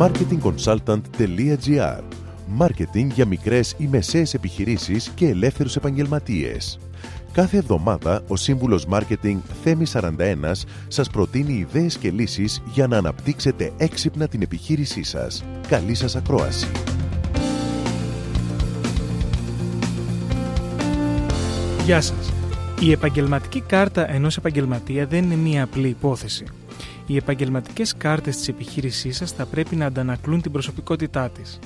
marketingconsultant.gr Μάρκετινγκ για μικρές ή μεσαίες επιχειρήσεις και ελεύθερους επαγγελματίες. Κάθε εβδομάδα ο σύμβουλος Μάρκετινγκ Θέμη 41 σας προτείνει ιδέες και λύσεις για να αναπτύξετε έξυπνα την επιχείρησή σας. Καλή σας ακρόαση! Γεια σας! Η επαγγελματική κάρτα ενός επαγγελματία δεν είναι μία απλή υπόθεση. Οι επαγγελματικές κάρτες της επιχείρησής σας θα πρέπει να αντανακλούν την προσωπικότητά της.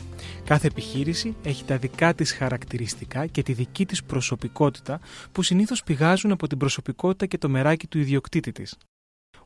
Κάθε επιχείρηση έχει τα δικά της χαρακτηριστικά και τη δική της προσωπικότητα που συνήθως πηγάζουν από την προσωπικότητα και το μεράκι του ιδιοκτήτη της.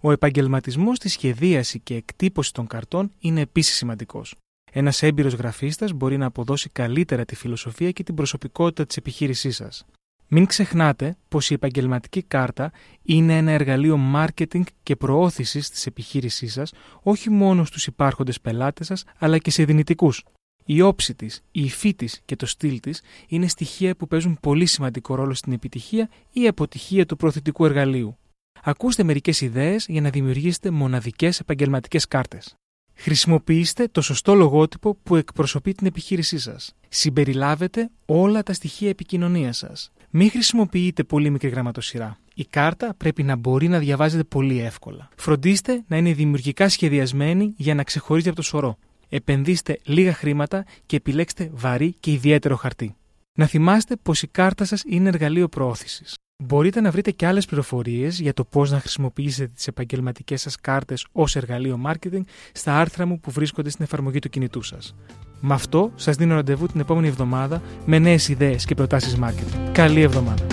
Ο επαγγελματισμός στη σχεδίαση και εκτύπωση των καρτών είναι επίσης σημαντικός. Ένας έμπειρος γραφίστας μπορεί να αποδώσει καλύτερα τη φιλοσοφία και την προσωπικότητα της επιχείρησής σας. Μην ξεχνάτε πως η επαγγελματική κάρτα είναι ένα εργαλείο marketing και προώθησης της επιχείρησής σας όχι μόνο στους υπάρχοντες πελάτες σας αλλά και σε δυνητικούς. Η όψη της, η υφή της και το στυλ της είναι στοιχεία που παίζουν πολύ σημαντικό ρόλο στην επιτυχία ή αποτυχία του προωθητικού εργαλείου. Ακούστε μερικές ιδέες για να δημιουργήσετε μοναδικές επαγγελματικές κάρτες. Χρησιμοποιήστε το σωστό λογότυπο που εκπροσωπεί την επιχείρησή σας. Συμπεριλάβετε όλα τα στοιχεία επικοινωνίας σας. Μην χρησιμοποιείτε πολύ μικρή γραμματοσυρά. Η κάρτα πρέπει να μπορεί να διαβάζεται πολύ εύκολα. Φροντίστε να είναι δημιουργικά σχεδιασμένη για να ξεχωρίζει από το σωρό. Επενδύστε λίγα χρήματα και επιλέξτε βαρύ και ιδιαίτερο χαρτί. Να θυμάστε πως η κάρτα σας είναι εργαλείο προώθησης. Μπορείτε να βρείτε και άλλες πληροφορίες για το πώς να χρησιμοποιήσετε τις επαγγελματικές σας κάρτες ως εργαλείο marketing στα άρθρα μου που βρίσκονται στην εφαρμογή του κινητού σας. Με αυτό σας δίνω ραντεβού την επόμενη εβδομάδα με νέες ιδέες και προτάσεις marketing. Καλή εβδομάδα.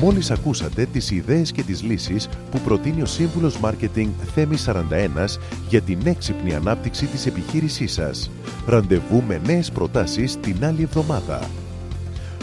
Μόλις ακούσατε τις ιδέες και τις λύσεις που προτείνει ο Σύμβουλος Μάρκετινγκ Θέμη 41 για την έξυπνη ανάπτυξη της επιχείρησής σας. Ραντεβού με νέες προτάσεις την άλλη εβδομάδα.